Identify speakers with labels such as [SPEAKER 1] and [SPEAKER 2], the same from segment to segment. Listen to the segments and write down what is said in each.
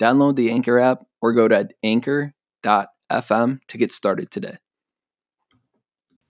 [SPEAKER 1] download the Anchor app or go to anchor.fm to get started today.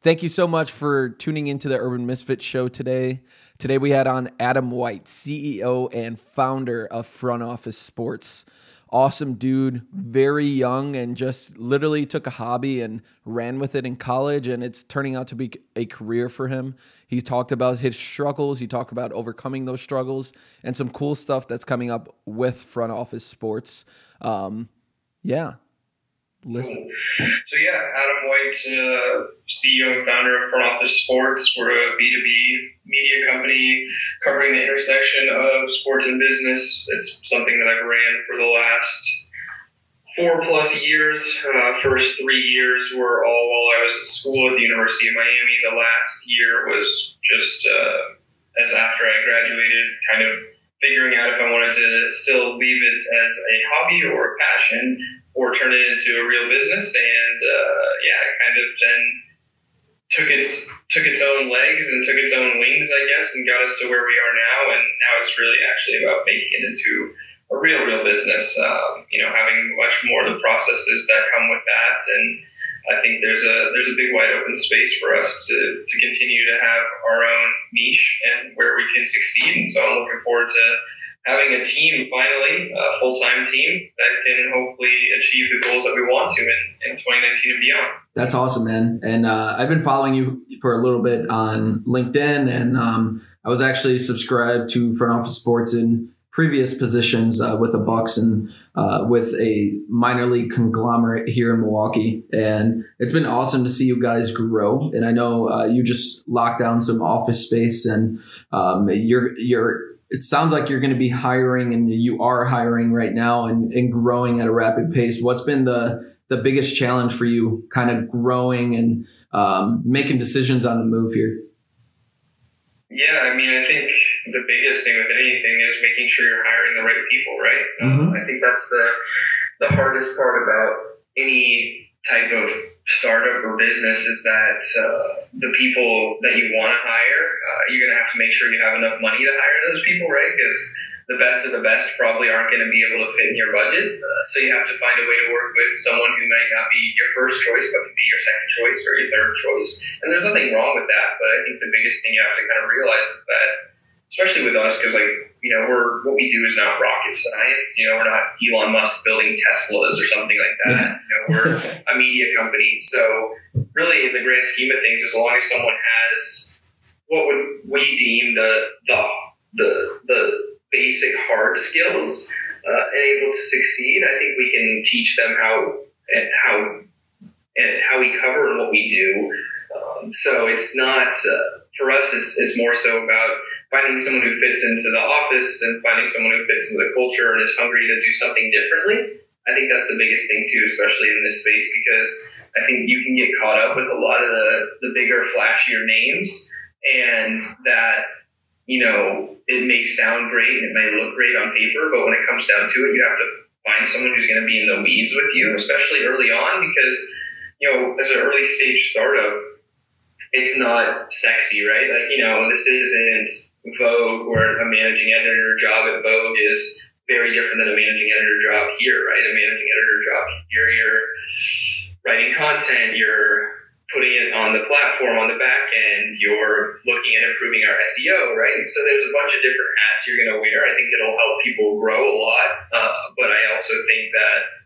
[SPEAKER 2] Thank you so much for tuning into the Urban Misfit show today. Today we had on Adam White, CEO and founder of Front Office Sports. Awesome dude, very young, and just literally took a hobby and ran with it in college, and it's turning out to be a career for him. He talked about his struggles, he talked about overcoming those struggles, and some cool stuff that's coming up with Front Office Sports. Um, yeah, listen.
[SPEAKER 3] So yeah, Adam White, uh, CEO and founder of Front Office Sports. We're a B2B media company covering the intersection of sports and business. It's something that I've ran for the last four plus years. Uh, first three years were all while I was at school at the University of Miami. The last year was just uh, as after I graduated, kind of figuring out if I wanted to still leave it as a hobby or a passion or turn it into a real business. And uh, yeah, kind of then took its took its own legs and took its own wings, I guess, and got us to where we are now. And now it's really actually about making it into a real, real business. Um, you know, having much more of the processes that come with that, and I think there's a there's a big wide open space for us to to continue to have our own niche and where we can succeed. And so I'm looking forward to having a team finally, a full time team that can hopefully achieve the goals that we want to in, in 2019 and beyond.
[SPEAKER 2] That's awesome, man. And uh, I've been following you for a little bit on LinkedIn, and um, I was actually subscribed to Front Office Sports in previous positions uh, with the Bucks and uh, with a minor league conglomerate here in Milwaukee. And it's been awesome to see you guys grow. And I know uh, you just locked down some office space, and um, you're you're it sounds like you're going to be hiring and you are hiring right now and, and growing at a rapid pace. What's been the, the biggest challenge for you kind of growing and um, making decisions on the move here?
[SPEAKER 3] Yeah, I mean, I think the biggest thing with anything is making sure you're hiring the right people, right? Mm-hmm. Um, I think that's the the hardest part about any type of startup or business is that uh, the people that you want to hire, uh, you're going to have to make sure you have enough money to hire those people, right? Because the best of the best probably aren't going to be able to fit in your budget. Uh, so you have to find a way to work with someone who might not be your first choice, but can be your second choice or your third choice. And there's nothing wrong with that, but I think the biggest thing you have to kind of realize is that, especially with us, because like you know, we're what we do is not rocket science. You know, we're not Elon Musk building Teslas or something like that. You know, we're a media company. So really, in the grand scheme of things, as long as someone has what would we deem the the the, the basic hard skills uh, and able to succeed, I think we can teach them how and how and how we cover and what we do. Um, so it's not uh, for us. It's it's more so about finding someone who fits into the office and finding someone who fits into the culture and is hungry to do something differently. I think that's the biggest thing too, especially in this space, because I think you can get caught up with a lot of the, the bigger, flashier names and that, you know, it may sound great and it may look great on paper, but when it comes down to it, you have to find someone who's going to be in the weeds with you, especially early on, because, you know, as an early stage startup, it's not sexy, right? Like, you know, this isn't Vogue, where a managing editor job at Vogue is very different than a managing editor job here, right? A managing editor job here, you're writing content, you're putting it on the platform on the back end, you're looking at improving our SEO, right? So there's a bunch of different hats you're going to wear. I think it'll help people grow a lot. Uh, but I also think that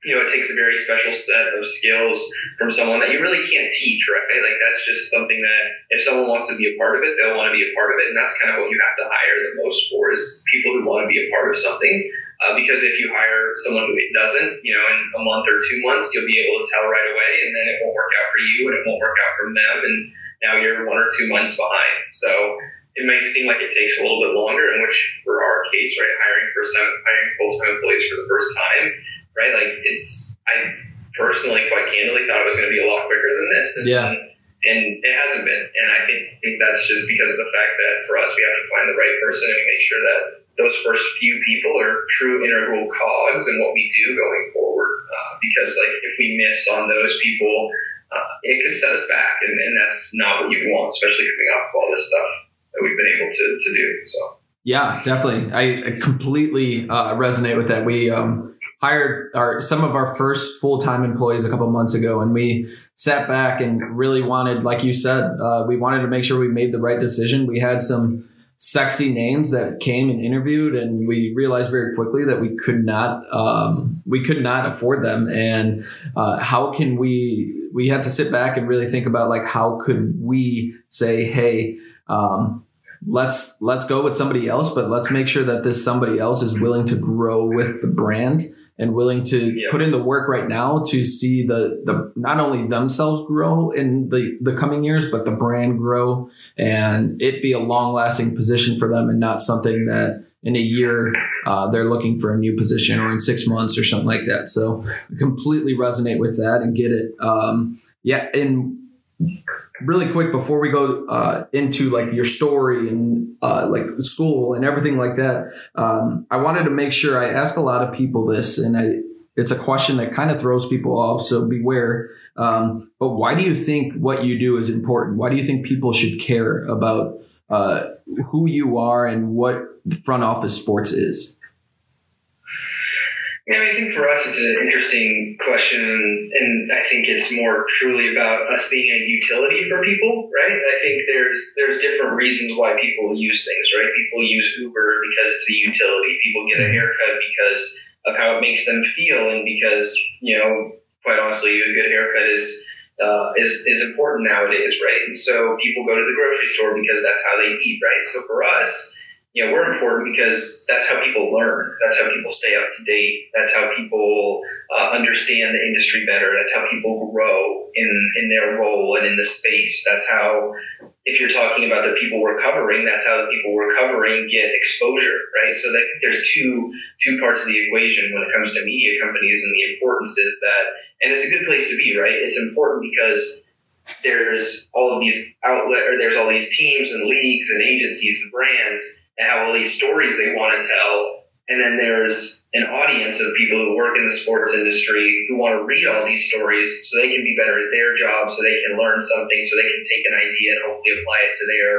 [SPEAKER 3] you know, it takes a very special set of skills from someone that you really can't teach, right? Like that's just something that if someone wants to be a part of it, they'll want to be a part of it, and that's kind of what you have to hire the most for is people who want to be a part of something. Uh, because if you hire someone who doesn't, you know, in a month or two months, you'll be able to tell right away, and then it won't work out for you, and it won't work out for them, and now you're one or two months behind. So it may seem like it takes a little bit longer, in which for our case, right, hiring for some hiring full time employees for the first time right? Like it's I personally, quite candidly, thought it was going to be a lot quicker than this. And,
[SPEAKER 2] Yeah.
[SPEAKER 3] and it hasn't been. And I think, think that's just because of the fact that for us, we have to find the right person and make sure that those first few people are true integral cogs in what we do going forward. Uh, because like if we miss on those people, uh, it could set us back, and, and that's not what you want, especially coming off of all this stuff that we've been able to, to do. So.
[SPEAKER 2] Yeah, definitely. I, I completely uh, resonate with that. We um, hired our some of our first full time employees a couple months ago, and we sat back and really wanted, like you said, uh, we wanted to make sure we made the right decision. We had some sexy names that came and interviewed, and we realized very quickly that we could not um, we could not afford them. And uh, how can we? We had to sit back and really think about like how could we say, hey. Um, let's let's go with somebody else but let's make sure that this somebody else is willing to grow with the brand and willing to
[SPEAKER 3] Yeah.
[SPEAKER 2] put in the work right now to see the the not only themselves grow in the the coming years but the brand grow and it be a long lasting position for them and not something that in a year uh, they're looking for a new position or in six months or something like that so I completely resonate with that and get it um, yeah and really quick before we go uh, into like your story and uh, like school and everything like that um, i wanted to make sure i ask a lot of people this and i it's a question that kind of throws people off so beware. Um, but why do you think what you do is important? Why do you think people should care about uh, who you are and what front office sports is
[SPEAKER 3] Yeah, I, mean, I think for us it's an interesting question, and I think it's more truly about us being a utility for people, right? I think there's there's different reasons why people use things, right? People use Uber because it's a utility. People get a haircut because of how it makes them feel, and because you know, quite honestly, a good haircut is. Uh, is is important nowadays, right? And so people go to the grocery store because that's how they eat, right? So for us, you know, we're important because that's how people learn. That's how people stay up to date. That's how people uh, understand the industry better. That's how people grow in, in their role and in the space. That's how, if you're talking about the people we're covering, that's how the people we're covering get exposure, right? So that there's two two parts of the equation when it comes to media companies, and the importance is that, and it's a good place to be, right? It's important because there's all of these outlet or there's all these teams and leagues and agencies and brands that have all these stories they want to tell. And then there's an audience of people who work in the sports industry who want to read all these stories so they can be better at their job so they can learn something so they can take an idea and hopefully apply it to their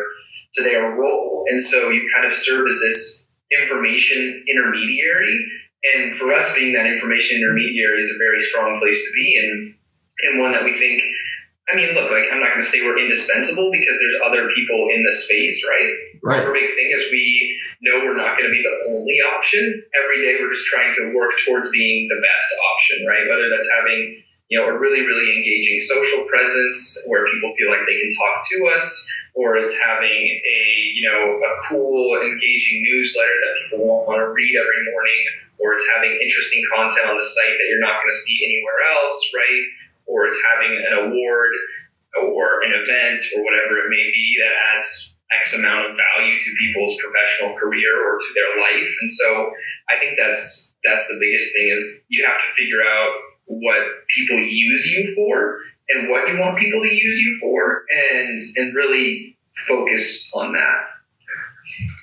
[SPEAKER 3] to their role. And so you kind of serve as this information intermediary. And for us being that information intermediary is a very strong place to be and and one that we think I mean, look, like I'm not going to say we're indispensable because there's other people in the space, right?
[SPEAKER 2] Right
[SPEAKER 3] Our big thing is we know we're not going to be the only option. Every day we're just trying to work towards being the best option, right? Whether that's having, you know, a really, really engaging social presence where people feel like they can talk to us, or it's having a, you know, a cool, engaging newsletter that people want to read every morning, or it's having interesting content on the site that you're not going to see anywhere else, right? Or it's having an award or an event or whatever it may be that adds X amount of value to people's professional career or to their life. And so I think that's that's the biggest thing is you have to figure out what people use you for and what you want people to use you for and and really focus on that.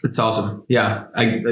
[SPEAKER 2] It's awesome. Yeah, I,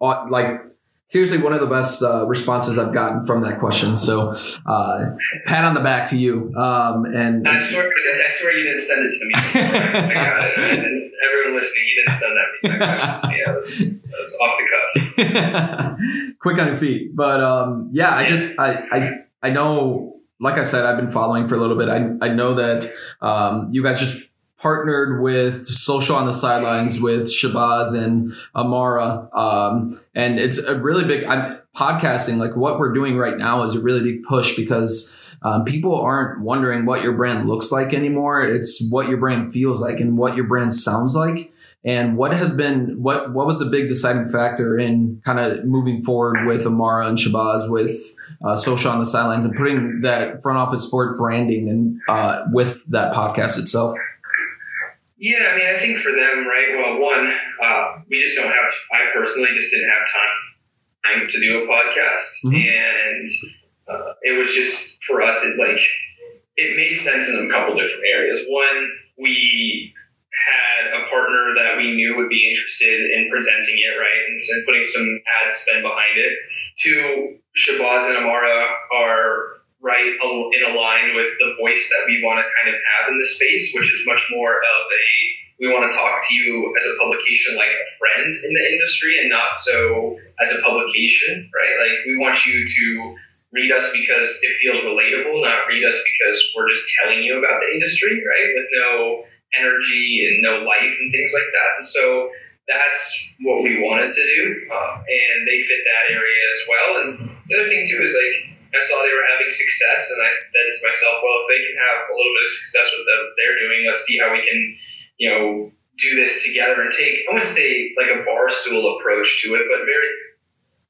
[SPEAKER 2] I like seriously one of the best uh, responses I've gotten from that question. So, uh, pat on the back to you. Um, and
[SPEAKER 3] I swear, I swear you didn't send it to me. I got it. And everyone listening, you didn't send that to me. That was, that was off the cuff.
[SPEAKER 2] quick on your feet. But um, yeah, I just I, I I know, like I said, I've been following for a little bit. I I know that um, you guys just partnered with social on the sidelines with Shabazz and Amara, um, and it's a really big I'm, podcasting. Like what we're doing right now is a really big push because. Um, people aren't wondering what your brand looks like anymore. It's what your brand feels like and what your brand sounds like. And what has been what what was the big deciding factor in kind of moving forward with Amara and Shabazz with uh, social on the sidelines and putting that front office sport branding and uh, with that podcast itself?
[SPEAKER 3] Yeah, I mean, I think for them, right? Well, one, uh, we just don't have. I personally just didn't have time. time to do a podcast,
[SPEAKER 2] Mhm.
[SPEAKER 3] and uh, it was just for us. It like it made sense in a couple different areas. One, we had a partner that we knew would be interested in presenting it, right, and so putting some ad spend behind it. Two, Shabazz and Amara are right in align with the voice that we want to kind of have in the space, which is much more of a we want to talk to you as a publication like a friend in the industry and not so as a publication, right? Like we want you to read us because it feels relatable, not read us because we're just telling you about the industry, right? With no energy and no life and things like that. And so that's what we wanted to do, uh, and they fit that area as well. And the other thing too is like I saw they were having success, and I said to myself, well, if they can have a little bit of success with what they're doing, let's see how we can, you know, do this together and take I wouldn't say like a Barstool approach to it, but very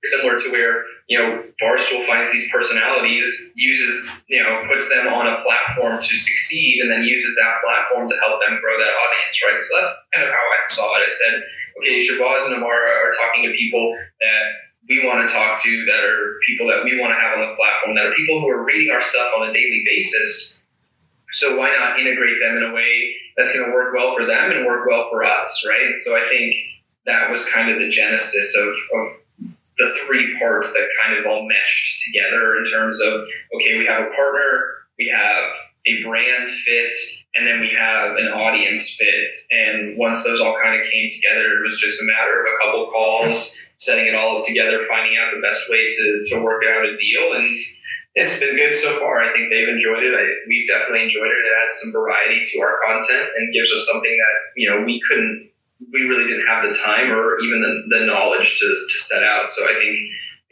[SPEAKER 3] similar to where you know Barstool finds these personalities, uses you know puts them on a platform to succeed, and then uses that platform to help them grow that audience, right? So that's kind of how I saw it. I said, okay, Shabazz and Amara are talking to people that we want to talk to, that are people that we want to have on the platform, that are people who are reading our stuff on a daily basis. So why not integrate them in a way that's going to work well for them and work well for us, right? So I think that was kind of the genesis of, of the three parts that kind of all meshed together in terms of okay, we have a partner, we have brand fit, and then we have an audience fit. And once those all kind of came together, it was just a matter of a couple calls, setting it all together, finding out the best way to, to work out a deal. And it's been good so far. I think they've enjoyed it. I, we've definitely enjoyed it. It adds some variety to our content and gives us something that, you know, we couldn't we really didn't have the time or even the, the knowledge to, to set out. So I think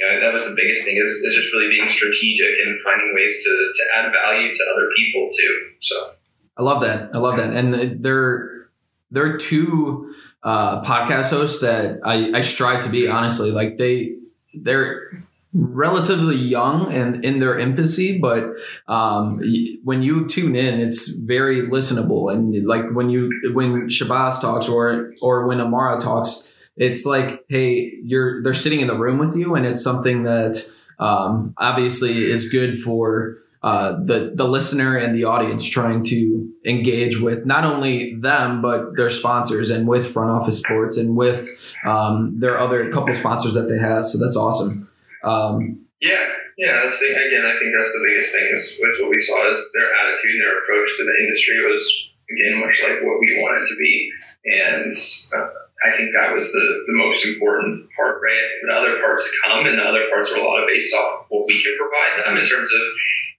[SPEAKER 3] you know, that was the biggest thing is, is just really being strategic and finding ways to, to add value to other people too. So
[SPEAKER 2] I love that. I love that. And there, there are two uh, podcast hosts that I, I strive to be. Honestly, like they, they're relatively young and in their infancy, but um, when you tune in, it's very listenable. And like when you when Shabazz talks or or when Amara talks, it's like, hey, you're they're sitting in the room with you, and it's something that um, obviously is good for. Uh, the the listener and the audience trying to engage with not only them but their sponsors and with front office sports and with um, their other couple sponsors that they have. So that's awesome. Um,
[SPEAKER 3] yeah, yeah. That's the, again, I think that's the biggest thing is, what we saw is their attitude and their approach to the industry was again much like what we wanted to be, and uh, I think that was the, the most important part. Right, the other parts come, and the other parts are a lot of based off what we can provide them in terms of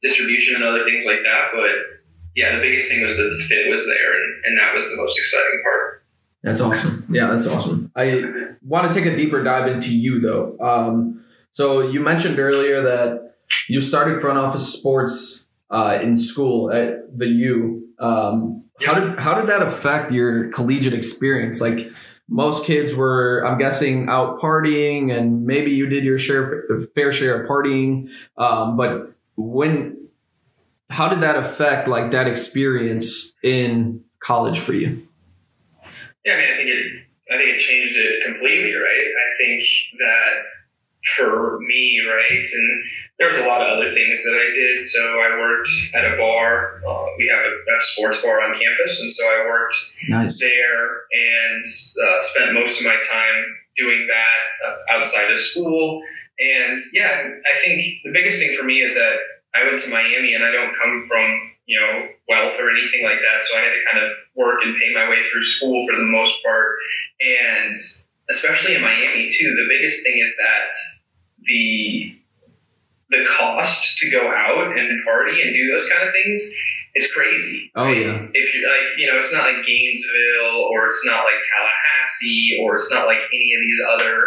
[SPEAKER 3] distribution and other things like that. But yeah, the biggest thing was that the fit was there, and, and that was the most exciting part.
[SPEAKER 2] That's awesome. Yeah, that's awesome. I want to take a deeper dive into you though. Um, so you mentioned earlier that you started front office sports uh, in school at the U. Um, how did how did that affect your collegiate experience? Like most kids were, I'm guessing, out partying, and maybe you did your share fair share of partying. Um, but when how did that affect like that experience in college for you?
[SPEAKER 3] Yeah, I mean, I think it, I think it changed it completely, right? I think that for me, right, and there was a lot of other things that I did. So I worked at a bar. Uh, we have a, a, sports bar on campus, and so I worked
[SPEAKER 2] nice.
[SPEAKER 3] there and uh, spent most of my time doing that uh, outside of school. And yeah, I think the biggest thing for me is that I went to Miami, and I don't come from you know, wealth or anything like that. So I had to kind of work and pay my way through school for the most part. And especially in Miami too, the biggest thing is that the the cost to go out and party and do those kind of things is crazy.
[SPEAKER 2] Oh
[SPEAKER 3] right?
[SPEAKER 2] yeah.
[SPEAKER 3] If you're like, you know, it's not like Gainesville or it's not like Tallahassee or it's not like any of these other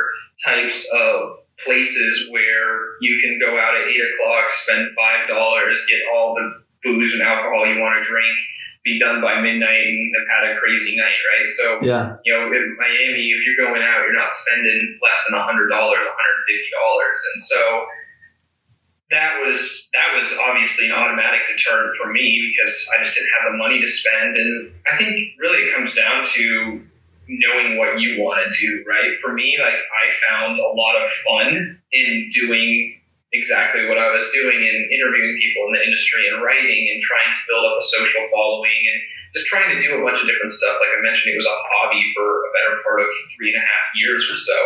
[SPEAKER 3] types of places where you can go out at eight o'clock, spend five dollars, get all the booze and alcohol you want to drink, be done by midnight, and have had a crazy night, right? So,
[SPEAKER 2] Yeah.
[SPEAKER 3] you know, in Miami, if you're going out, you're not spending less than a hundred dollars, one hundred fifty dollars, and so that was that was obviously an automatic deterrent for me because I just didn't have the money to spend, and I think really it comes down to knowing what you want to do, right? For me, like I found a lot of fun in doing exactly what I was doing and interviewing people in the industry and writing and trying to build up a social following and just trying to do a bunch of different stuff. Like I mentioned, it was a hobby for a better part of three and a half years or so.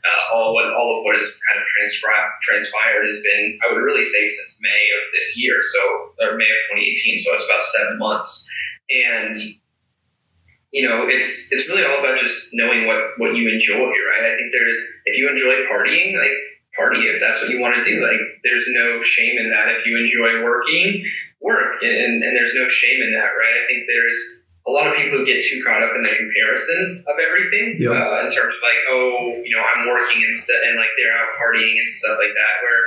[SPEAKER 3] Uh, all what all of what has kind of transpired transpired has been, I would really say, since May of this year, so or May of 2018. So it's about seven months, and you know, it's it's really all about just knowing what what you enjoy, right? I think there's if you enjoy partying, like party if that's what you want to do. Like there's no shame in that. If you enjoy working, work, and, and there's no shame in that, right? I think there's a lot of people who get too caught up in the comparison of everything
[SPEAKER 2] Yep.
[SPEAKER 3] uh, in terms of like, oh, you know, I'm working instead, and like they're out partying and stuff like that. Where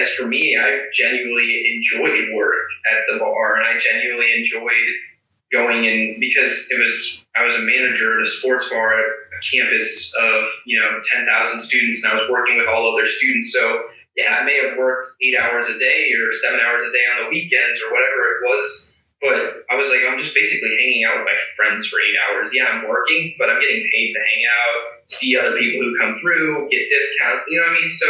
[SPEAKER 3] as for me, I genuinely enjoyed work at the bar, and I genuinely enjoyed going in because it was I was a manager at a sports bar at a campus of you know ten thousand students, and I was working with all other students. So yeah, I may have worked eight hours a day or seven hours a day on the weekends or whatever it was. But I was like, I'm just basically hanging out with my friends for eight hours. Yeah, I'm working, but I'm getting paid to hang out, see other people who come through, get discounts. You know what I mean? So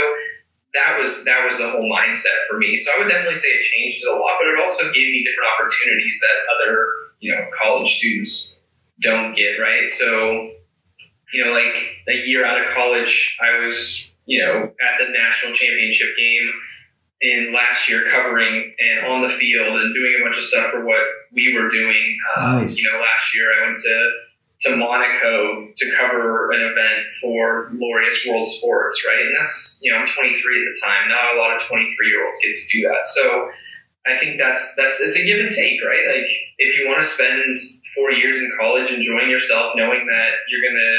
[SPEAKER 3] that was that was the whole mindset for me. So I would definitely say it changed a lot, but it also gave me different opportunities that other you know college students don't get. Right? So you know, like a year out of college, I was you know at the national championship game in last year covering and on the field and doing a bunch of stuff for what we were doing. Uh,
[SPEAKER 2] Nice.
[SPEAKER 3] You know, last year I went to to Monaco to cover an event for Laureus World Sports, right? And that's you know I'm 23 at the time. Not a lot of 23 year olds get to do that. So I think that's that's it's a give and take, right? Like if you want to spend four years in college enjoying yourself, knowing that you're going to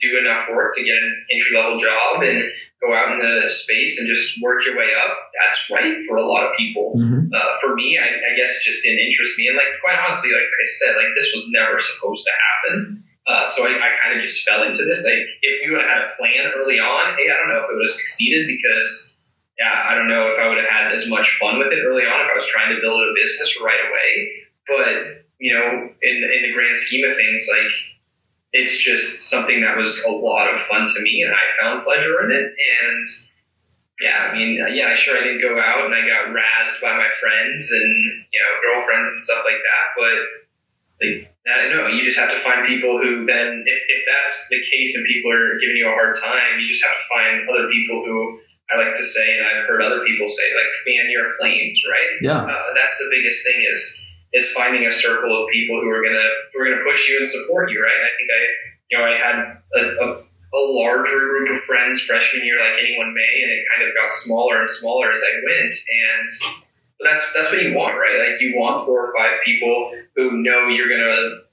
[SPEAKER 3] do enough work to get an entry level job and go out in the space and just work your way up, that's right for a lot of people.
[SPEAKER 2] Mhm.
[SPEAKER 3] Uh, for me, I, I guess it just didn't interest me. And like quite honestly, like I said, like this was never supposed to happen. Uh, so I, I kind of just fell into this. Like if we would have had a plan early on, hey, I don't know if it would have succeeded because yeah, I don't know if I would have had as much fun with it early on if I was trying to build a business right away. But you know, in in the grand scheme of things, like it's just something that was a lot of fun to me, and I found pleasure in it. And yeah, I mean, yeah, sure, I did go out and I got razzed by my friends and you know girlfriends and stuff like that, but like I don't know, you just have to find people who then, if, if that's the case and people are giving you a hard time, you just have to find other people who I like to say, and I've heard other people say, like fan your flames, right?
[SPEAKER 2] Yeah.
[SPEAKER 3] Uh, that's the biggest thing is is finding a circle of people who are gonna who are gonna push you and support you, right? And I think I, you know, I had a, a, a larger group of friends freshman year, like anyone may, and it kind of got smaller and smaller as I went, and that's that's what you want, right? Like you want four or five people who know you're gonna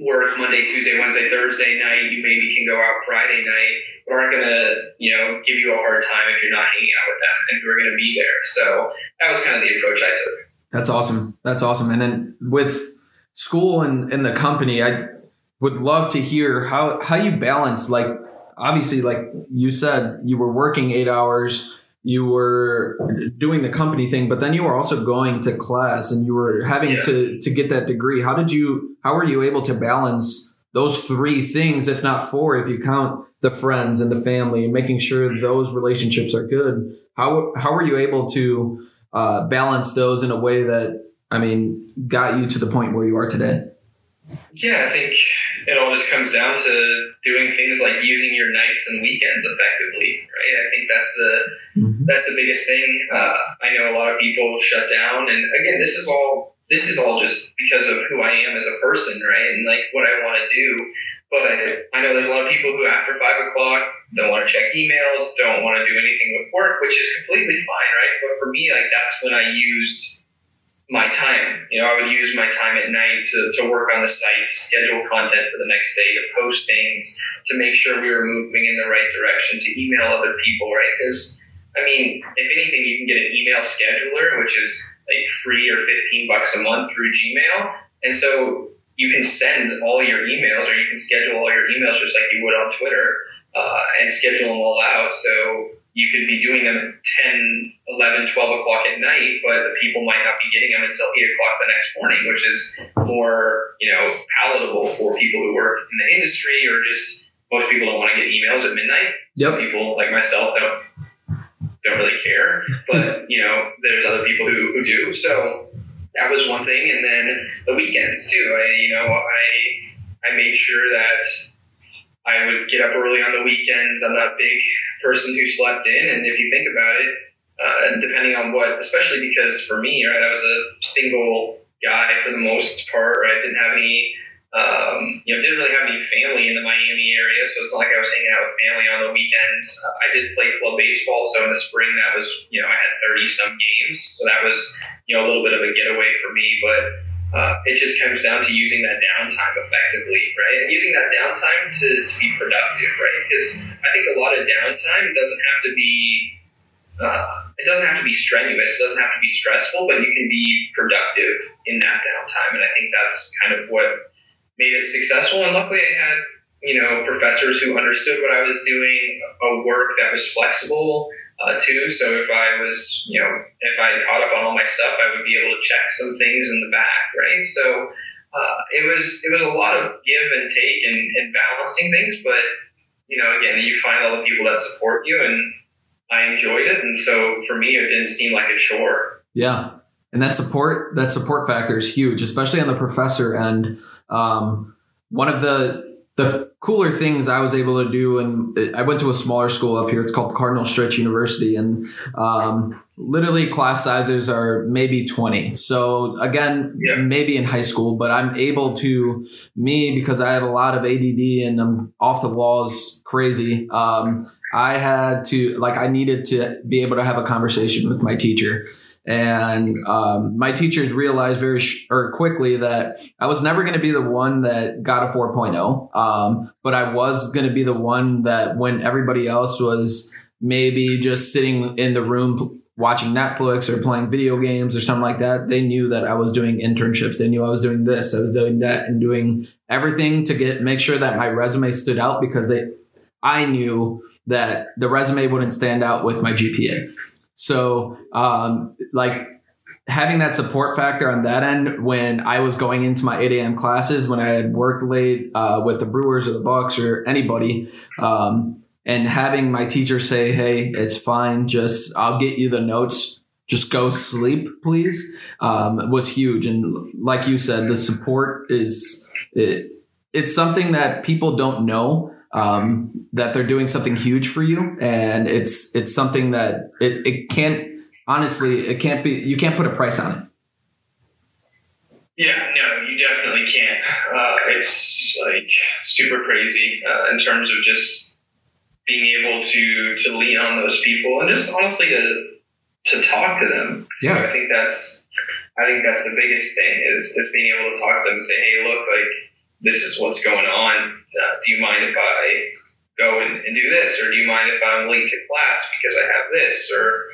[SPEAKER 3] work Monday, Tuesday, Wednesday, Thursday night. You maybe can go out Friday night, but aren't gonna, you know, give you a hard time if you're not hanging out with them, and we're gonna be there. So that was kind of the approach I took.
[SPEAKER 2] That's awesome. That's awesome. And then with school and, and the company, I would love to hear how, how you balance, like, obviously, like you said, you were working eight hours, you were doing the company thing, but then you were also going to class and you were having
[SPEAKER 3] Yeah.
[SPEAKER 2] to, to get that degree. How did you, how were you able to balance those three things, if not four, if you count the friends and the family and making sure those relationships are good? How, how were you able to, uh, balance those in a way that I mean got you to the point where you are today.
[SPEAKER 3] Yeah, I think it all just comes down to doing things like using your nights and weekends effectively, right? I think that's the that's the biggest thing. Uh, I know a lot of people shut down, and again, this is all this is all just because of who I am as a person, right? And like what I want to do. But I, I know there's a lot of people who after five o'clock don't want to check emails, don't want to do anything with work, which is completely fine, right? But for me, like that's when I used my time. You know, I would use my time at night to, to work on the site, to schedule content for the next day, to post things, to make sure we were moving in the right direction, to email other people, right? Because, I mean, if anything, you can get an email scheduler, which is like free or 15 bucks a month through Gmail. And so you can send all your emails or you can schedule all your emails just like you would on Twitter uh, and schedule them all out. So you could be doing them at 10, 11, 12 o'clock at night, but the people might not be getting them until 8 o'clock the next morning, which is more, you know, palatable for people who work in the industry or just most people don't want to get emails at midnight. Some people like myself don't don't really care. But you know, there's other people who, who do. So that was one thing, and then the weekends too. I you know I I made sure that I would get up early on the weekends. I'm not a big person who slept in, and if you think about it, uh, depending on what, especially because for me, right, I was a single guy for the most part. Right, I didn't have any um, you know, didn't really have any family in the Miami area, so it's not like I was hanging out with family on the weekends. Uh, I did play club baseball, so in the spring that was, you know, I had 30 some games, so that was, you know, a little bit of a getaway for me, but uh, it just comes down to using that downtime effectively, right? And using that downtime to, to be productive, right? Because I think a lot of downtime doesn't have to be, uh, it doesn't have to be strenuous, it doesn't have to be stressful, but you can be productive in that downtime. And I think that's kind of what made it successful. And luckily, I had you know professors who understood what I was doing, a work that was flexible uh, too. So if I was you know if I caught up on all my stuff, I would be able to check some things in the back, right? So. Uh, it was it was a lot of give and take and, and balancing things, but you know, again, you find all the people that support you, and I enjoyed it, and so for me, it didn't seem like a chore.
[SPEAKER 2] Yeah, and that support that support factor is huge, especially on the professor end. Um, one of the the cooler things I was able to do, and I went to a smaller school up here. It's called Cardinal Stritch University, and um, literally class sizes are maybe 20. So again, yeah. maybe in high school, but I'm able to me because I have a lot of ADD and I'm off the walls crazy. Um, I had to like I needed to be able to have a conversation with my teacher. And um, my teachers realized very sh- or quickly that I was never going to be the one that got a 4.0, um, but I was going to be the one that when everybody else was maybe just sitting in the room watching Netflix or playing video games or something like that, they knew that I was doing internships. They knew I was doing this, I was doing that, and doing everything to get make sure that my resume stood out because they, I knew that the resume wouldn't stand out with my GPA. So, um, like having that support factor on that end when I was going into my 8 a.m. classes, when I had worked late uh, with the Brewers or the Bucks or anybody, um, and having my teacher say, "Hey, it's fine. Just I'll get you the notes. Just go sleep, please," um, was huge. And like you said, the support is it, it's something that people don't know um, that they're doing something huge for you, and it's it's something that it, it can't honestly it can't be you can't put a price on it.
[SPEAKER 3] Yeah, no, you definitely can't. Uh, it's like super crazy uh, in terms of just being able to to lean on those people and just honestly to to talk to them.
[SPEAKER 2] Yeah,
[SPEAKER 3] so I think that's I think that's the biggest thing is is being able to talk to them and say, hey, look, like this is what's going on. Uh, do you mind if I go and, and, do this? Or do you mind if I'm late to class because I have this? Or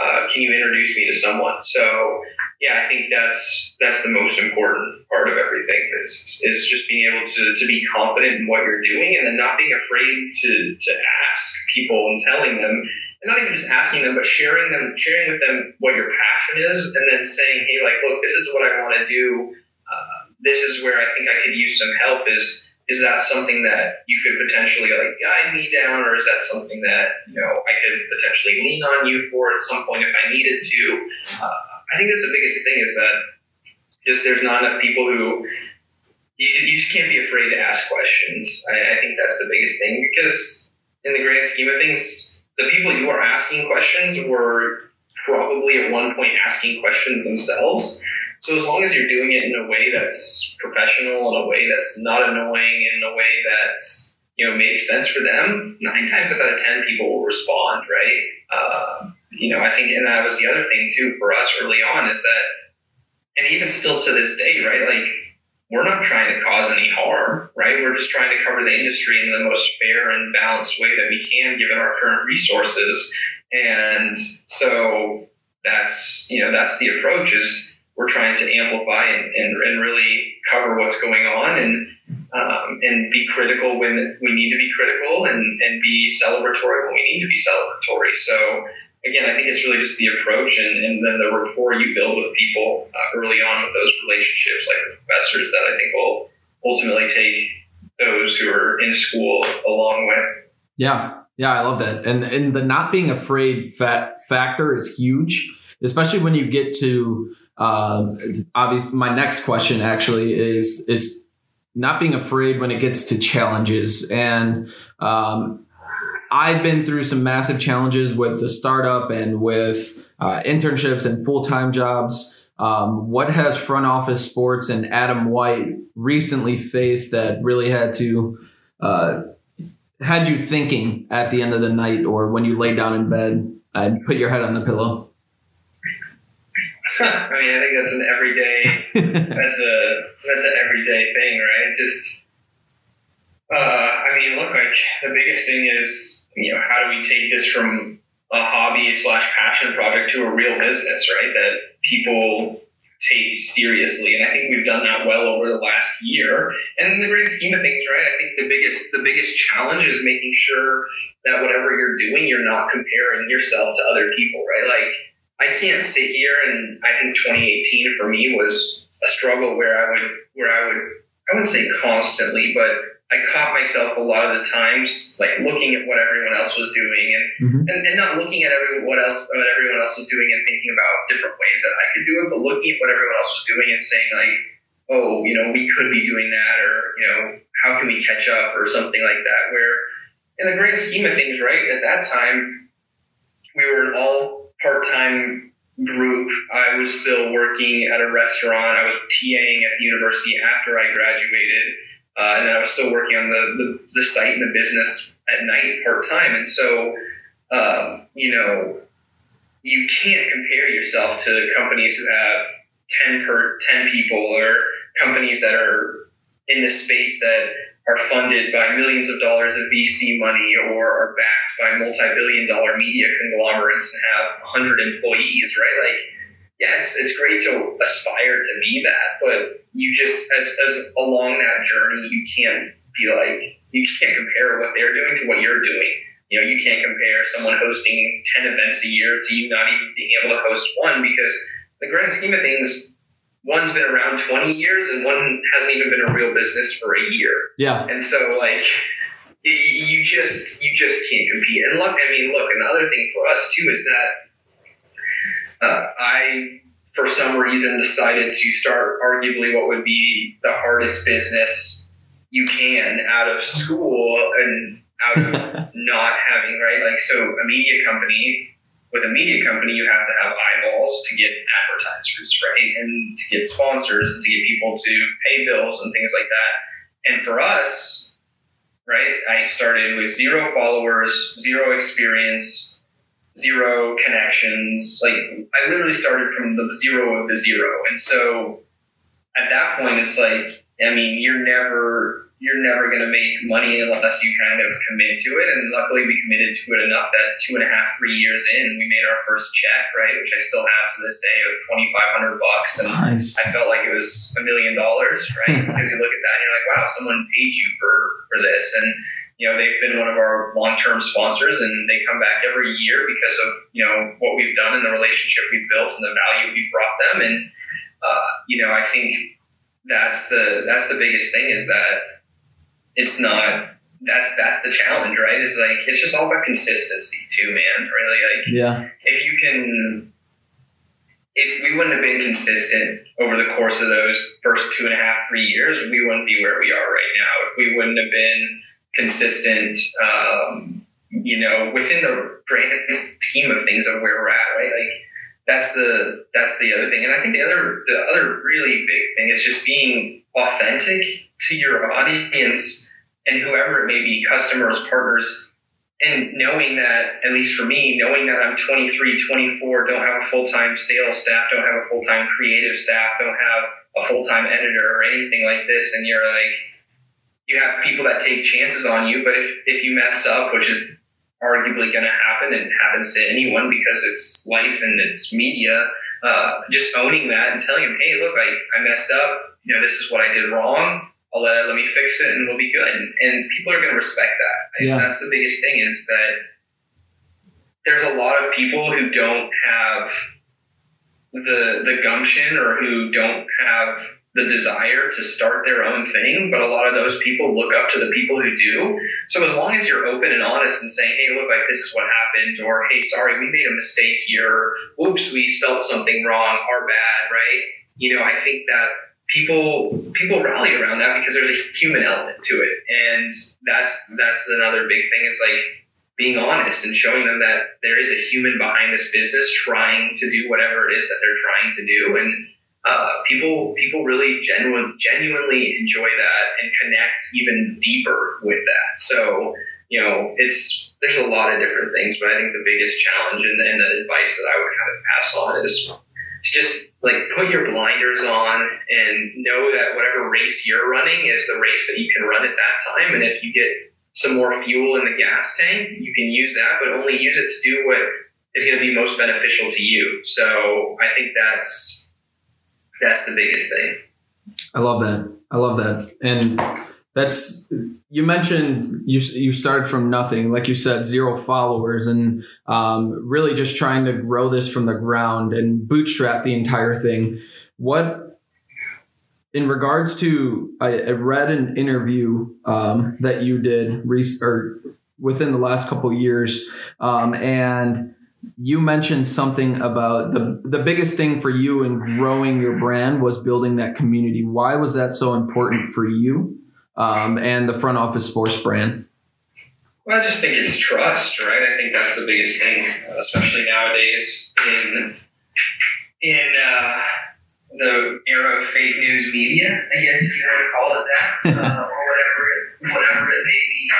[SPEAKER 3] uh, can you introduce me to someone? So yeah, I think that's that's the most important part of everything is is just being able to, to be confident in what you're doing and then not being afraid to to ask people and telling them and not even just asking them, but sharing them sharing with them what your passion is and then saying, hey, like, look, this is what I want to do. This is where I think I could use some help. Is is that something that you could potentially like guide me down, or is that something that you know I could potentially lean on you for at some point if I needed to? Uh, I think that's the biggest thing is that just there's not enough people who you, you just can't be afraid to ask questions. I, I think that's the biggest thing because in the grand scheme of things, the people you are asking questions were probably at one point asking questions themselves. So as long as you're doing it in a way that's professional, in a way that's not annoying, in a way that's you know makes sense for them, nine times out of ten people will respond, right? Uh, you know, I think, and that was the other thing too for us early on is that, and even still to this day, right? Like we're not trying to cause any harm, right? We're just trying to cover the industry in the most fair and balanced way that we can, given our current resources. And so that's you know that's the approach is we're trying to amplify and, and, and really cover what's going on and um, and be critical when we need to be critical and, and be celebratory when we need to be celebratory. So again, I think it's really just the approach and, and then the rapport you build with people uh, early on with those relationships, like professors, that I think will ultimately take those who are in school a long way.
[SPEAKER 2] Yeah, Yeah, I love that. And and the not being afraid fa- factor is huge, especially when you get to uh, obviously my next question actually is is not being afraid when it gets to challenges and um, I've been through some massive challenges with the startup and with uh, internships and full time jobs. Um, what has front office sports and Adam White recently faced that really had to uh, had you thinking at the end of the night or when you lay down in bed and put your head on the pillow?
[SPEAKER 3] I mean, I think that's an everyday. that's a that's an everyday thing, right? Just, uh, I mean, look, like the biggest thing is, you know, how do we take this from a hobby slash passion project to a real business, right? That people take seriously, and I think we've done that well over the last year. And in the great scheme of things, right? I think the biggest the biggest challenge is making sure that whatever you're doing, you're not comparing yourself to other people, right? Like I can't sit here and I think 2018 for me was a struggle where I would where I would I wouldn't say constantly, but I caught myself a lot of the times like looking at what everyone else was doing and, mm-hmm. and, and, not looking at everyone what else what everyone else was doing and thinking about different ways that I could do it, but looking at what everyone else was doing and saying like, oh, you know, we could be doing that or, you know, how can we catch up or something like that. Where in the grand scheme of things, right, at that time we were all part time group. I was still working at a restaurant. I was TAing at the university after I graduated. Uh, and then I was still working on the, the, the site and the business at night part time. And so, um, you know, you can't compare yourself to companies who have 10 per 10 people or companies that are in the space that are funded by millions of dollars of VC money or are backed by multi-billion dollar media conglomerates and have 100 employees, right? Like, yeah, it's, it's great to aspire to be that, but you just, as, as along that journey, you can't be like, you can't compare what they're doing to what you're doing. You know, you can't compare someone hosting 10 events a year to you not even being able to host one because the grand scheme of things, one's been around 20 years and one hasn't even been a real business for a year.
[SPEAKER 2] Yeah.
[SPEAKER 3] And so like you just you just can't compete. And look, I mean, look, another thing for us too is that uh, I for some reason decided to start arguably what would be the hardest business you can out of school and out of not having right like so a media company with a media company, you have to have eyeballs to get advertisers, right? And to get sponsors, to get people to pay bills and things like that. And for us, right, I started with zero followers, zero experience, zero connections. Like, I literally started from the zero of the zero. And so at that point, it's like, I mean, you're never you're never going to make money unless you kind of commit to it. And luckily, we committed to it enough that two and a half, three years in, we made our first check, right? Which I still have to this day of twenty five hundred bucks, and nice. I felt like it was a million dollars, right? because you look at that, and you're like, wow, someone paid you for for this, and you know they've been one of our long term sponsors, and they come back every year because of you know what we've done and the relationship we've built and the value we've brought them, and uh, you know I think that's the that's the biggest thing is that it's not that's that's the challenge, right? Is like it's just all about consistency too, man. Really, like
[SPEAKER 2] yeah,
[SPEAKER 3] if you can, if we wouldn't have been consistent over the course of those first two and a half, three years, we wouldn't be where we are right now. If we wouldn't have been consistent, um, you know, within the grand scheme of things of where we're at, right? Like that's the that's the other thing, and I think the other the other really big thing is just being authentic to your audience and whoever it may be, customers, partners, and knowing that, at least for me, knowing that I'm 23, 24, don't have a full time sales staff, don't have a full time creative staff, don't have a full time editor or anything like this, and you're like, you have people that take chances on you, but if, if you mess up, which is arguably going to happen and happens to anyone because it's life and it's media, uh, just owning that and telling them, hey, look, I, I messed up. You know, this is what I did wrong. I'll let, let me fix it and we'll be good. And, and people are going to respect that. yeah. that's the biggest thing is that there's a lot of people who don't have the, the gumption or who don't have the desire to start their own thing, but a lot of those people look up to the people who do. So as long as you're open and honest and saying, "Hey, look, like this is what happened," or "Hey, sorry, we made a mistake here," "Oops, we spelled something wrong," "Our bad," right? You know, I think that people people rally around that because there's a human element to it, and that's that's another big thing. Is like being honest and showing them that there is a human behind this business trying to do whatever it is that they're trying to do, and uh, people people really genuine, genuinely enjoy that and connect even deeper with that. So you know, it's there's a lot of different things, but I think the biggest challenge and, and the advice that I would kind of pass on is to just like put your blinders on and know that whatever race you're running is the race that you can run at that time. And if you get some more fuel in the gas tank, you can use that, but only use it to do what is going to be most beneficial to you. So I think that's that's the biggest thing.
[SPEAKER 2] I love that. I love that. And that's you mentioned you you started from nothing, like you said, zero followers, and um, really just trying to grow this from the ground and bootstrap the entire thing. What, in regards to, I, I read an interview um, that you did rec- or within the last couple years, um, and you mentioned something about the the biggest thing for you in growing your brand was building that community. Why was that so important for you um, and the front office sports brand?
[SPEAKER 3] Well, I just think it's trust, right? I think that's the biggest thing, especially nowadays in in uh, the era of fake news media. I guess if you want to call it that, uh, or whatever whatever it may be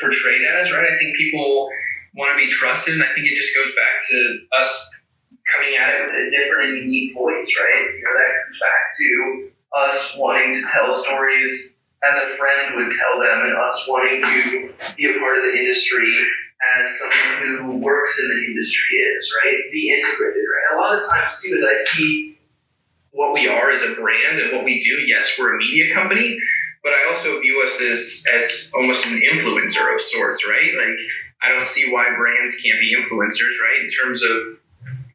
[SPEAKER 3] portrayed as, right? I think people want to be trusted. And I think it just goes back to us coming at it with a different and unique voice, right? You know, that comes back to us wanting to tell stories as a friend would tell them and us wanting to be a part of the industry as someone who works in the industry is, right? Be integrated, right? A lot of times too, as I see what we are as a brand and what we do, yes, we're a media company, but I also view us as as almost an influencer of sorts, right? Like I don't see why brands can't be influencers, right? In terms of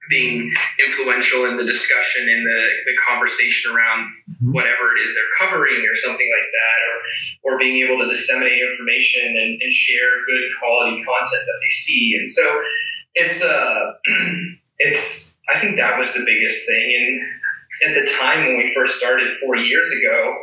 [SPEAKER 3] being influential in the discussion in the, the conversation around mm-hmm. whatever it is they're covering or something like that or, or being able to disseminate information and, and share good quality content that they see and so it's uh it's i think that was the biggest thing and at the time when we first started four years ago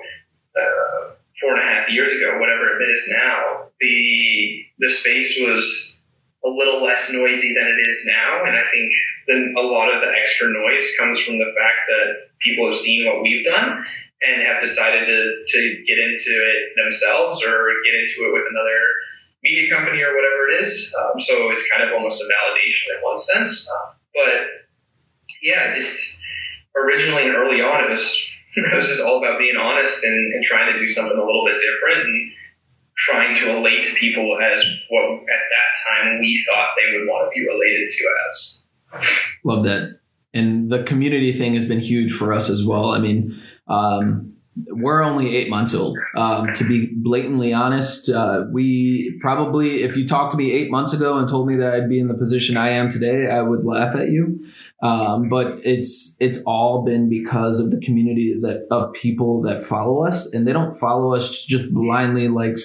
[SPEAKER 3] uh, four and a half years ago whatever it is now the the space was a little less noisy than it is now, and I think then a lot of the extra noise comes from the fact that people have seen what we've done and have decided to, to get into it themselves or get into it with another media company or whatever it is. Um, so it's kind of almost a validation in one sense. Uh, but yeah, just originally and early on, it was it was just all about being honest and, and trying to do something a little bit different. And trying to relate to people as what at that time we thought they would want to be related to as.
[SPEAKER 2] Love that. And the community thing has been huge for us as well. I mean, um, we're only eight months old. Um, to be blatantly honest, uh, we probably, if you talked to me eight months ago and told me that I'd be in the position I am today, I would laugh at you. Um, but it's it's all been because of the community that of people that follow us, and they don't follow us just blindly like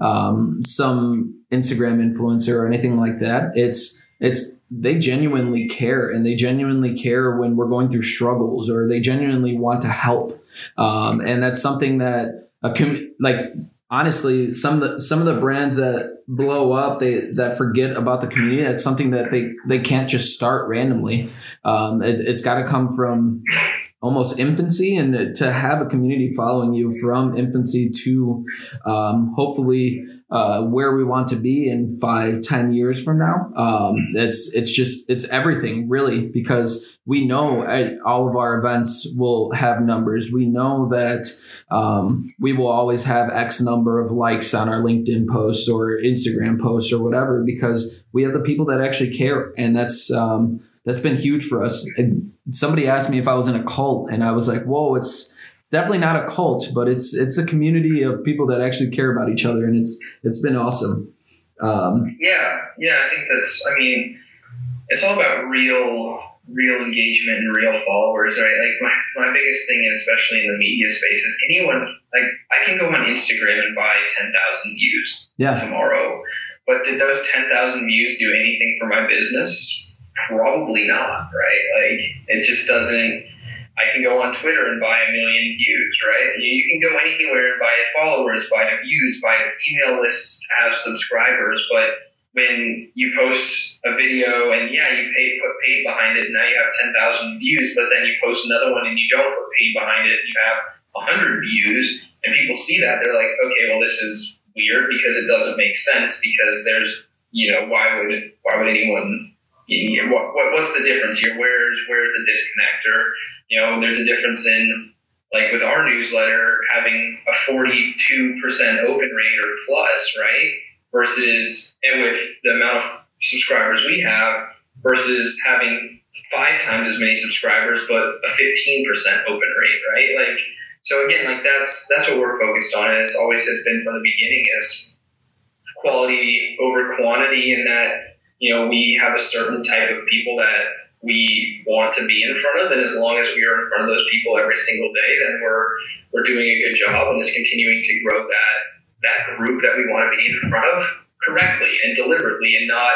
[SPEAKER 2] um, some Instagram influencer or anything like that. It's it's they genuinely care and they genuinely care when we're going through struggles or they genuinely want to help um, and that's something that a com- like honestly some of the some of the brands that blow up they that forget about the community that's something that they they can't just start randomly um, it, it's got to come from almost infancy and to have a community following you from infancy to um, hopefully uh, where we want to be in five, ten years from now. Um, it's it's just it's everything really because we know all of our events will have numbers. We know that um, we will always have X number of likes on our LinkedIn posts or Instagram posts or whatever because we have the people that actually care, and that's um, that's been huge for us. Somebody asked me if I was in a cult, and I was like, "Whoa, it's." it's definitely not a cult, but it's it's a community of people that actually care about each other, and it's it's been awesome.
[SPEAKER 3] Um, yeah, yeah, I think that's. I mean, it's all about real real engagement and real followers, right? Like my, my biggest thing, especially in the media space, is anyone like I can go on Instagram and buy ten thousand views
[SPEAKER 2] Yeah.
[SPEAKER 3] tomorrow, but did those ten thousand views do anything for my business? Probably not, right? Like it just doesn't. I can go on Twitter and buy a million views, right? You, can go anywhere and buy followers, buy views, buy email lists, have subscribers, but when you post a video and yeah, you pay put paid behind it, and now you have ten thousand views, but then you post another one and you don't put paid behind it, and you have hundred views, and people see that they're like, okay, well this is weird because it doesn't make sense because there's you know why would why would anyone you know, what, what what's the difference here? Where's where's the disconnect? Or you know, there's a difference in like with our newsletter having a forty two percent open rate or plus, right? Versus and with the amount of subscribers we have versus having five times as many subscribers but a fifteen percent open rate, right? Like so again, like that's that's what we're focused on, and it's always has been from the beginning is quality over quantity, in that you know we have a certain type of people that we want to be in front of, and as long as we are in front of those people every single day, then we're we're doing a good job, and it's continuing to grow that that group that we want to be in front of correctly and deliberately, and not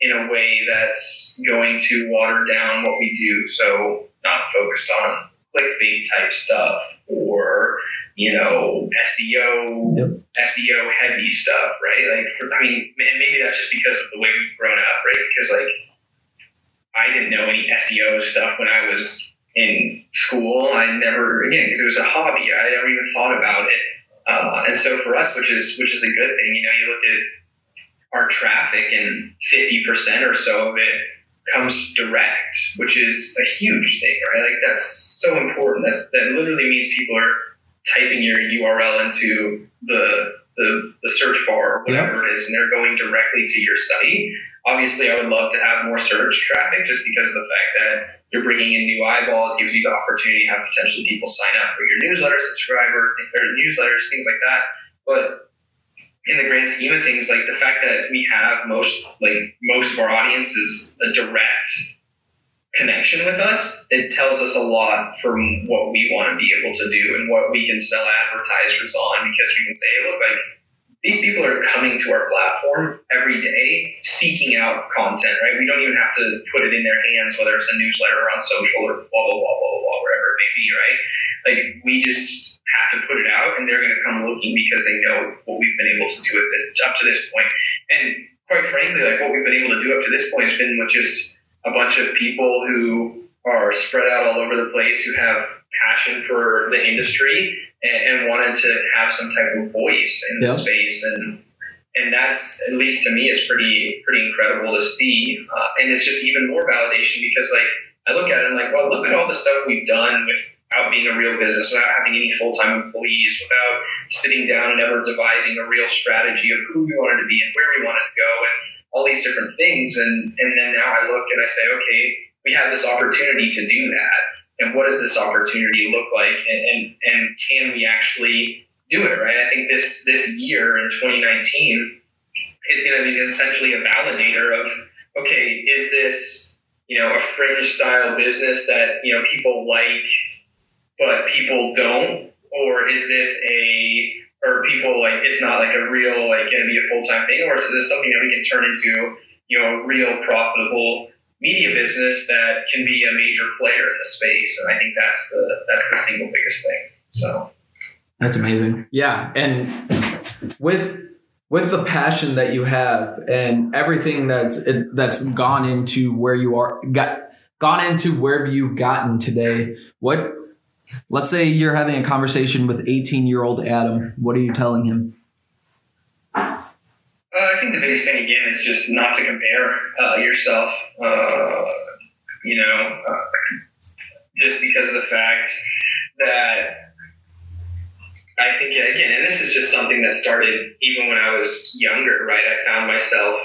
[SPEAKER 3] in a way that's going to water down what we do. So not focused on clickbait type stuff or you know SEO
[SPEAKER 2] Yep.
[SPEAKER 3] SEO heavy stuff, right? Like for, I mean, and maybe that's just because of the way we've grown up, right? Because like I didn't know any SEO stuff when I was in school. I never again because it was a hobby. I never even thought about it. Uh, and so for us, which is which is a good thing, you know, you look at our traffic and fifty percent or so of it comes direct, which is a huge thing, right? Like that's so important. That's that literally means people are typing your URL into the the, the search bar or whatever it is, and they're going directly to your site. Obviously, I would love to have more search traffic just because of the fact that you're bringing in new eyeballs, gives you the opportunity to have potentially people sign up for your newsletter subscriber or newsletters, things like that. But in the grand scheme of things, like the fact that we have most like most of our audience is a direct connection with us, it tells us a lot from what we want to be able to do and what we can sell advertisers on because we can say, look, like these people are coming to our platform every day seeking out content, right? We don't even have to put it in their hands, whether it's a newsletter or on social or blah, blah, blah, blah, blah, blah, wherever it may be, right? Like we just have to put it out and they're going to come looking because they know what we've been able to do with it up to this point. And quite frankly, like what we've been able to do up to this point has been with just a bunch of people who are spread out all over the place who have passion for the industry and, and wanted to have some type of voice in the space. And and that's at least to me is pretty pretty incredible to see. Uh, and it's just even more validation because like I look at it and I'm like well look at all the stuff we've done without being a real business without having any full-time employees without sitting down and ever devising a real strategy of who we wanted to be and where we wanted to go. And all these different things. And and then now I look and I say okay we have this opportunity to do that. And what does this opportunity look like? And and, and can we actually do it right? I think this this year in 2019 is going to be essentially a validator of okay is this you know a fringe style business that you know people like but people don't? Or is this a or people like it's not like a real like going to be a full-time thing or is this something that we can turn into you know a real profitable media business that can be a major player in the space and i think that's the that's the single biggest thing so
[SPEAKER 2] That's amazing. Yeah, and with with the passion that you have and everything that's that's gone into where you are got gone into where you've gotten today. What let's say you're having a conversation with 18 year old Adam. What are you telling him?
[SPEAKER 3] Uh, I think the biggest thing again is just not to compare uh, yourself. Uh, you know, uh, just because of the fact that I think again, and this is just something that started even when I was younger. Right, I found myself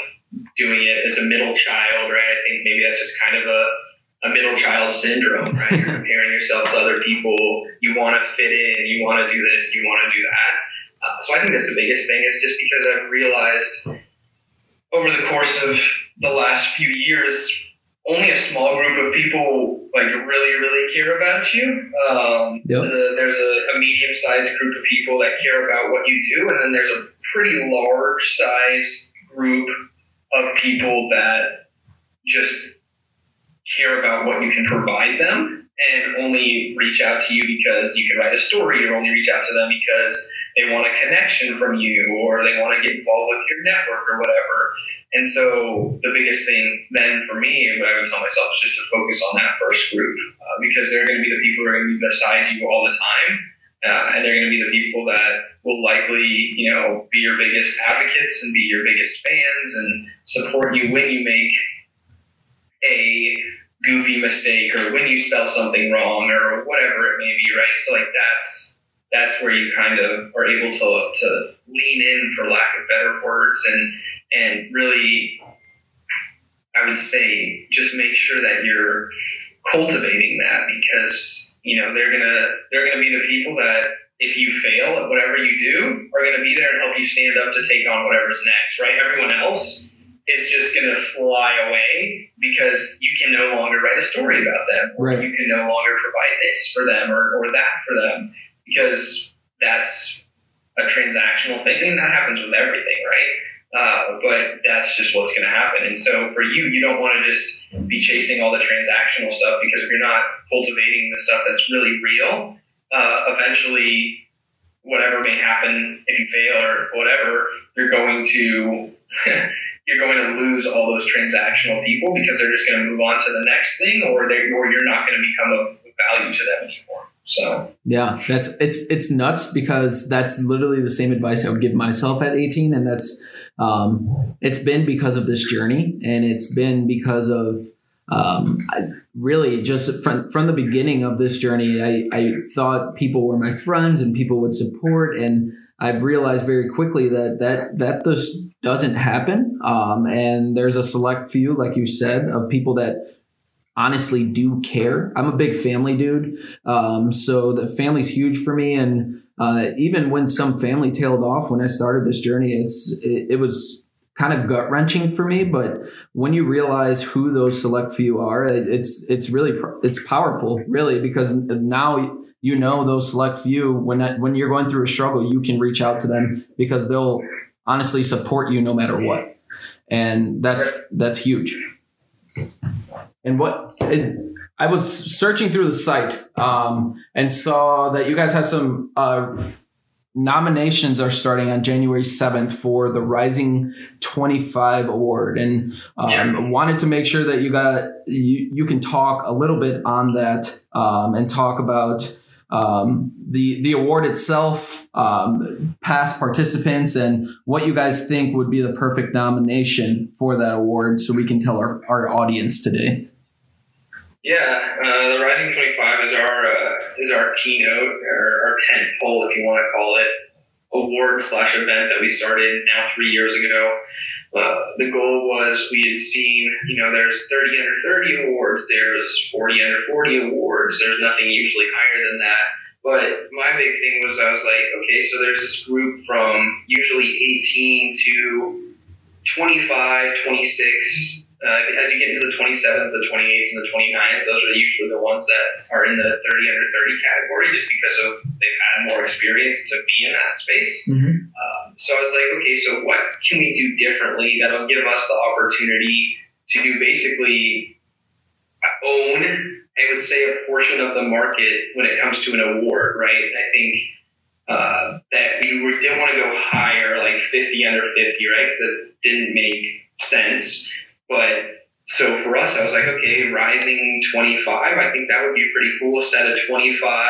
[SPEAKER 3] doing it as a middle child. Right, I think maybe that's just kind of a a middle child syndrome, right? You're comparing yourself to other people. You want to fit in. You want to do this. You want to do that. Uh, so I think that's the biggest thing is just because I've realized over the course of the last few years only a small group of people like really really care about you. Um,
[SPEAKER 2] Yep.
[SPEAKER 3] the, there's a, a medium sized group of people that care about what you do, and then there's a pretty large size group of people that just care about what you can provide them and only reach out to you because you can write a story or only reach out to them because they want a connection from you or they want to get involved with your network or whatever. And so the biggest thing then for me, what I would tell myself is just to focus on that first group uh, because they're going to be the people who are going to be beside you all the time. Uh, and they're going to be the people that will likely, you know, be your biggest advocates and be your biggest fans and support you when you make a goofy mistake or when you spell something wrong or whatever it may be, right? So like that's that's where you kind of are able to to lean in for lack of better words and and really I would say just make sure that you're cultivating that because you know they're gonna they're gonna be the people that if you fail at whatever you do are gonna be there and help you stand up to take on whatever's next, right? Everyone else is just going to fly away because you can no longer write a story about them. Or
[SPEAKER 2] Right.
[SPEAKER 3] You can no longer provide this for them or, or that for them because that's a transactional thing. And that happens with everything, right? Uh, but that's just what's going to happen. And so for you, you don't want to just be chasing all the transactional stuff because if you're not cultivating the stuff that's really real, uh, eventually, whatever may happen if you fail or whatever, you're going to you're going to lose all those transactional people because they're just going to move on to the next thing, or they or you're not going to become of value to them anymore. So
[SPEAKER 2] Yeah, that's it's it's nuts because that's literally the same advice I would give myself at 18, and that's um, it's been because of this journey, and it's been because of um, I, really just from from the beginning of this journey. I I thought people were my friends and people would support, and I've realized very quickly that that that just doesn't happen. Um, and there's a select few, like you said, of people that honestly do care. I'm a big family dude. Um, so the family's huge for me. And uh, even when some family tailed off when I started this journey, it's it, it was kind of gut wrenching for me. But when you realize who those select few are, it, it's it's really it's powerful, really, because now you know those select few when when you're going through a struggle, you can reach out to them because they'll honestly support you no matter what, and that's that's huge. And what it, I was searching through the site um, and saw that you guys had some uh, nominations are starting on January 7th for the Rising 25 Award, and um,
[SPEAKER 3] Yeah.
[SPEAKER 2] wanted to make sure that you got you, you can talk a little bit on that um, and talk about um, the the award itself, um, past participants, and what you guys think would be the perfect nomination for that award, so we can tell our, our audience today.
[SPEAKER 3] yeah, uh, the Rising Twenty Five is our uh, is our keynote or our tent pole, if you want to call it, award slash event that we started now three years ago. Uh, the goal was we had seen, you know, there's 30 under 30 awards, there's 40 under 40 awards, there's nothing usually higher than that. But my big thing was I was like, okay, so there's this group from usually 18 to 25, 26. Uh, as you get into the 27s, the 28s, and the 29s, those are usually the ones that are in the 30 under 30 category just because of they've had more experience to be in that space.
[SPEAKER 2] Mm-hmm.
[SPEAKER 3] Um, so I was like, okay, so what can we do differently that'll give us the opportunity to do basically own, I would say, a portion of the market when it comes to an award, right? I think uh, that we were, didn't want to go higher, like 50 under 50, right? Because it didn't make sense. But so for us, I was like, okay, rising 25, I think that would be a pretty cool. Set a 25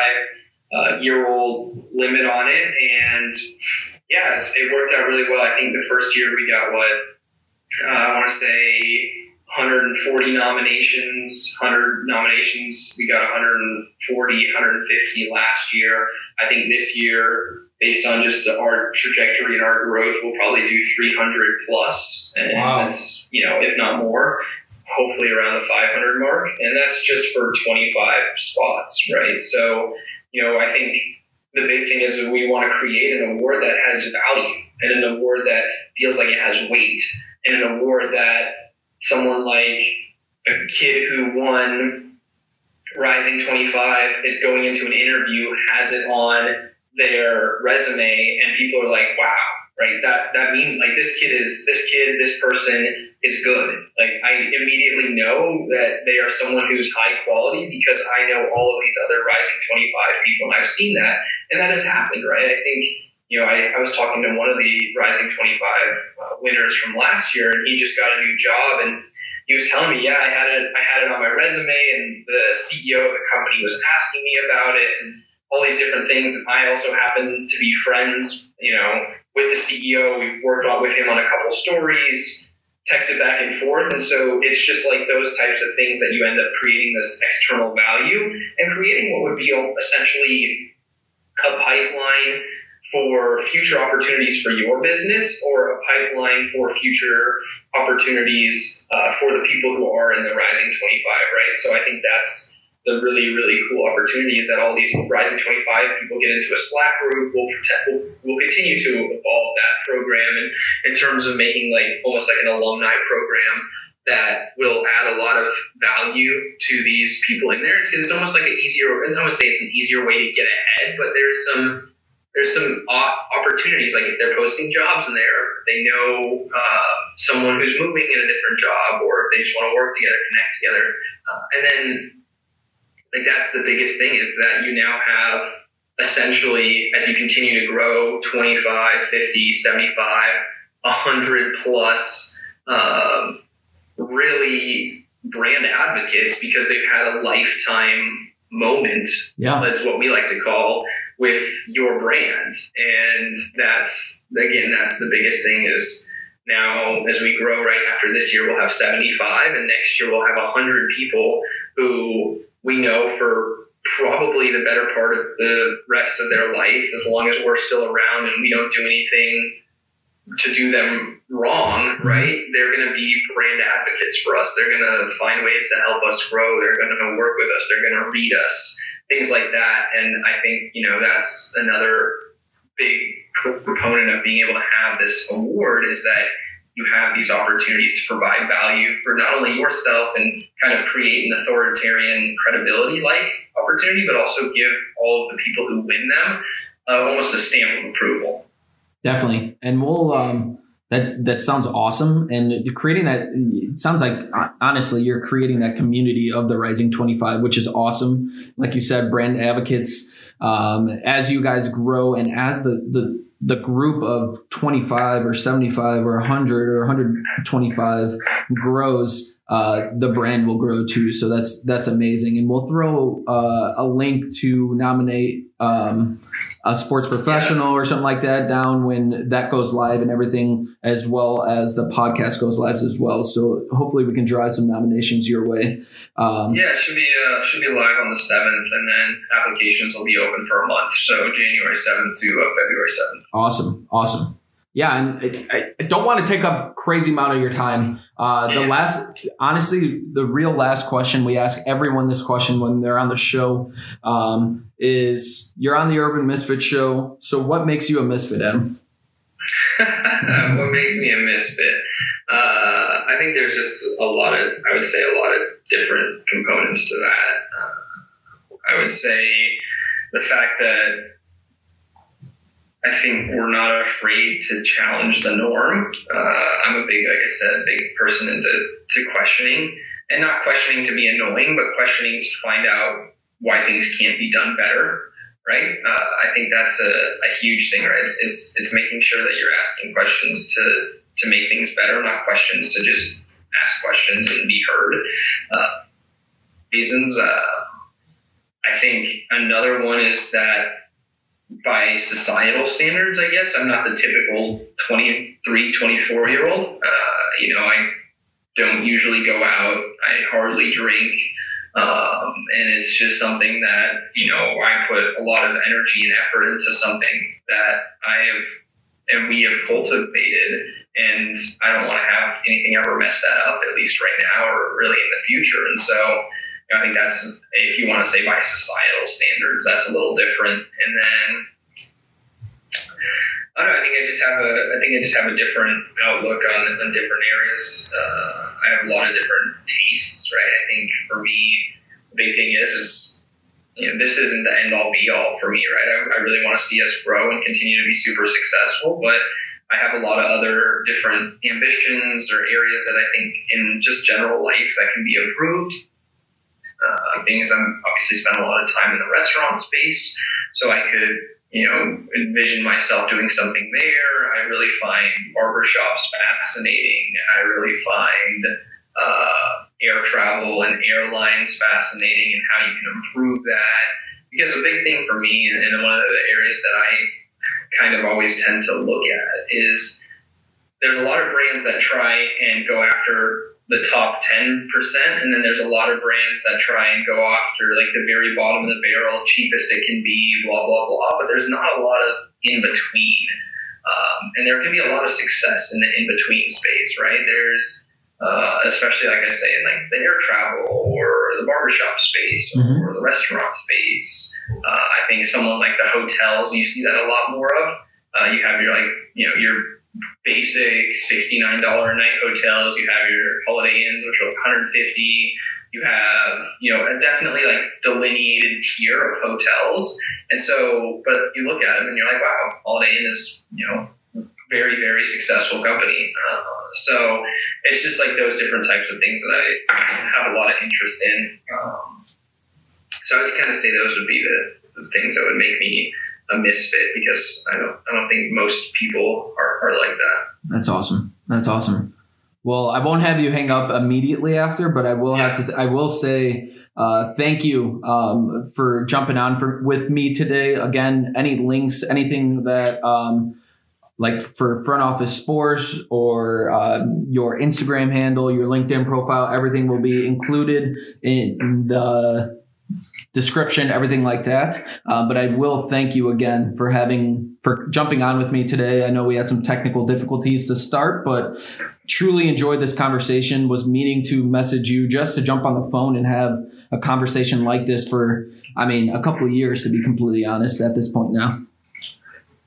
[SPEAKER 3] uh, year old limit on it. And yeah, it worked out really well. I think the first year we got what uh, I want to say 140 nominations, 100 nominations. We got 140, 150 last year. I think this year, based on just our trajectory and our growth, we'll probably do 300 plus, and
[SPEAKER 2] Wow.
[SPEAKER 3] that's you know if not more. Hopefully around the 500 mark, and that's just for 25 spots, right? So, you know, I think the big thing is that we want to create an award that has value and an award that feels like it has weight and an award that someone like a kid who won Rising 25 is going into an interview, has it on their resume, and people are like, wow, right? That that means like this kid is this kid, this person is good. Like I immediately know that they are someone who's high quality because I know all of these other Rising 25 people, and I've seen that, and that has happened, right? I think you know, I, I was talking to one of the Rising 25 uh, winners from last year, and he just got a new job, and he was telling me, yeah, I had it, I had it on my resume, and the CEO of the company was asking me about it, and all these different things. And I also happen to be friends, you know, with the CEO. We've worked on with him on a couple stories, texted back and forth, and so it's just like those types of things that you end up creating this external value and creating what would be essentially a pipeline for future opportunities for your business or a pipeline for future opportunities uh, for the people who are in the Rising 25, right? So I think that's the really, really cool opportunity is that all these Rising 25 people get into a Slack group. We'll, protect, we'll, we'll continue to evolve that program and in terms of making like almost like an alumni program that will add a lot of value to these people in there. It's, it's almost like an easier, I would say it's an easier way to get ahead, but there's some there's some opportunities like if they're posting jobs in there they know uh, someone who's moving in a different job or if they just want to work together connect together uh, and then like that's the biggest thing is that you now have essentially as you continue to grow 25 50 75 100 plus um, really brand advocates because they've had a lifetime moment yeah. that's what we like to call with your brand. And that's, again, that's the biggest thing is now as we grow right after this year, we'll have 75 and next year we'll have 100 people who we know for probably the better part of the rest of their life, as long as we're still around and we don't do anything to do them wrong, mm-hmm. right? They're going to be brand advocates for us. They're going to find ways to help us grow. They're going to work with us. They're going to read us things like that. And I think, you know, that's another big proponent of being able to have this award is that you have these opportunities to provide value for not only yourself and kind of create an authoritarian credibility like opportunity, but also give all of the people who win them uh, almost a stamp of approval.
[SPEAKER 2] Definitely. And we'll, um, that that sounds awesome and creating that it sounds like honestly you're creating that community of the rising 25 which is awesome like you said brand advocates um, as you guys grow and as the the the group of 25 or 75 or 100 or 125 grows uh, the brand will grow too. So that's that's amazing. And we'll throw uh, a link to nominate um, a sports professional or something like that down when that goes live and everything, as well as the podcast goes live as well. So hopefully we can drive some nominations your way.
[SPEAKER 3] Um, yeah, it should be uh, should be live on the seventh, and then applications will be open for a month. So January seventh to uh, February seventh.
[SPEAKER 2] Awesome, awesome yeah, and I, I, don't want to take up crazy amount of your time. Uh, the last, honestly, the real last question we ask everyone this question when they're on the show um, is: You're on the Urban Misfit show, so what makes you a misfit, Adam?
[SPEAKER 3] what makes me a misfit? Uh, I think there's just a lot of, I would say, a lot of different components to that. Uh, I would say the fact that I think we're not afraid to challenge the norm. Uh, I'm a big, like I said, big person into to questioning, and not questioning to be annoying, but questioning to find out why things can't be done better. Right? Uh, I think that's a, a huge thing. Right? It's, it's it's making sure that you're asking questions to to make things better, not questions to just ask questions and be heard. Uh, reasons. Uh, I think another one is that by societal standards, I guess. I'm not the typical 23, 24 year old. Uh, you know, I don't usually go out, I hardly drink. Um, and it's just something that, you know, I put a lot of energy and effort into something that I have and we have cultivated. And I don't want to have anything ever mess that up, at least right now or really in the future. And so, I think that's if you want to say by societal standards, that's a little different. And then I don't know. I think I just have a. I think I just have a different outlook on, on different areas. Uh, I have a lot of different tastes, right? I think for me, the big thing is is you know this isn't the end all be all for me, right? I, I really want to see us grow and continue to be super successful, but I have a lot of other different ambitions or areas that I think in just general life that can be improved. Uh, being as I'm obviously spent a lot of time in the restaurant space, so I could you know, envision myself doing something there. I really find barbershops fascinating. I really find uh, air travel and airlines fascinating and how you can improve that. Because a big thing for me, and one of the areas that I kind of always tend to look at, is there's a lot of brands that try and go after the top 10%. And then there's a lot of brands that try and go after like the very bottom of the barrel, cheapest it can be, blah, blah, blah. But there's not a lot of in between. Um, and there can be a lot of success in the in between space, right? There's, uh, especially like I say, in like the air travel or the barbershop space or mm-hmm. the restaurant space. Uh, I think someone like the hotels, you see that a lot more of. Uh, you have your like, you know, your basic $69 a night hotels. You have your Holiday Inns, which are 150 You have, you know, a definitely like delineated tier of hotels. And so, but you look at them and you're like, wow, Holiday Inn is, you know, very, very successful company. Uh, so it's just like those different types of things that I have a lot of interest in. Um, so I would kind of say those would be the, the things that would make me a misfit because I don't I don't think most people are, are like that.
[SPEAKER 2] That's awesome. That's awesome. Well, I won't have you hang up immediately after, but I will have to. I will say uh, thank you um, for jumping on for, with me today. Again, any links, anything that um, like for front office sports or uh, your Instagram handle, your LinkedIn profile, everything will be included in the description, everything like that. Uh, but I will thank you again for having for jumping on with me today. I know we had some technical difficulties to start, but truly enjoyed this conversation. Was meaning to message you just to jump on the phone and have a conversation like this for, I mean, a couple years to be completely honest. At this point now.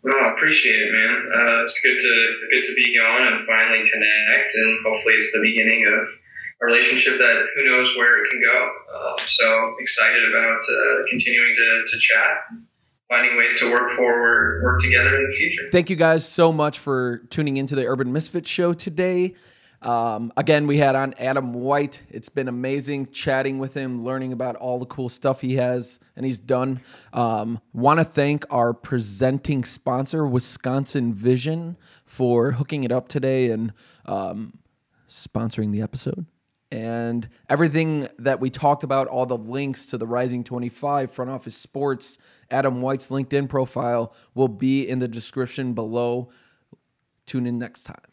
[SPEAKER 3] Well, I appreciate it, man. Uh, it's good to good to be on and finally connect, and hopefully, it's the beginning of a relationship that who knows where it can go. Um, so excited about uh, continuing to, to chat finding ways to work forward, work together in the future.
[SPEAKER 1] Thank you guys so much for tuning into the Urban Misfit show today. Um, again, we had on Adam White. It's been amazing chatting with him, learning about all the cool stuff he has and he's done. Um, Want to thank our presenting sponsor, Wisconsin Vision, for hooking it up today and um, sponsoring the episode and everything that we talked about, all the links to the Rising 25 front office sports, Adam White's LinkedIn profile will be in the description below. Tune in next time.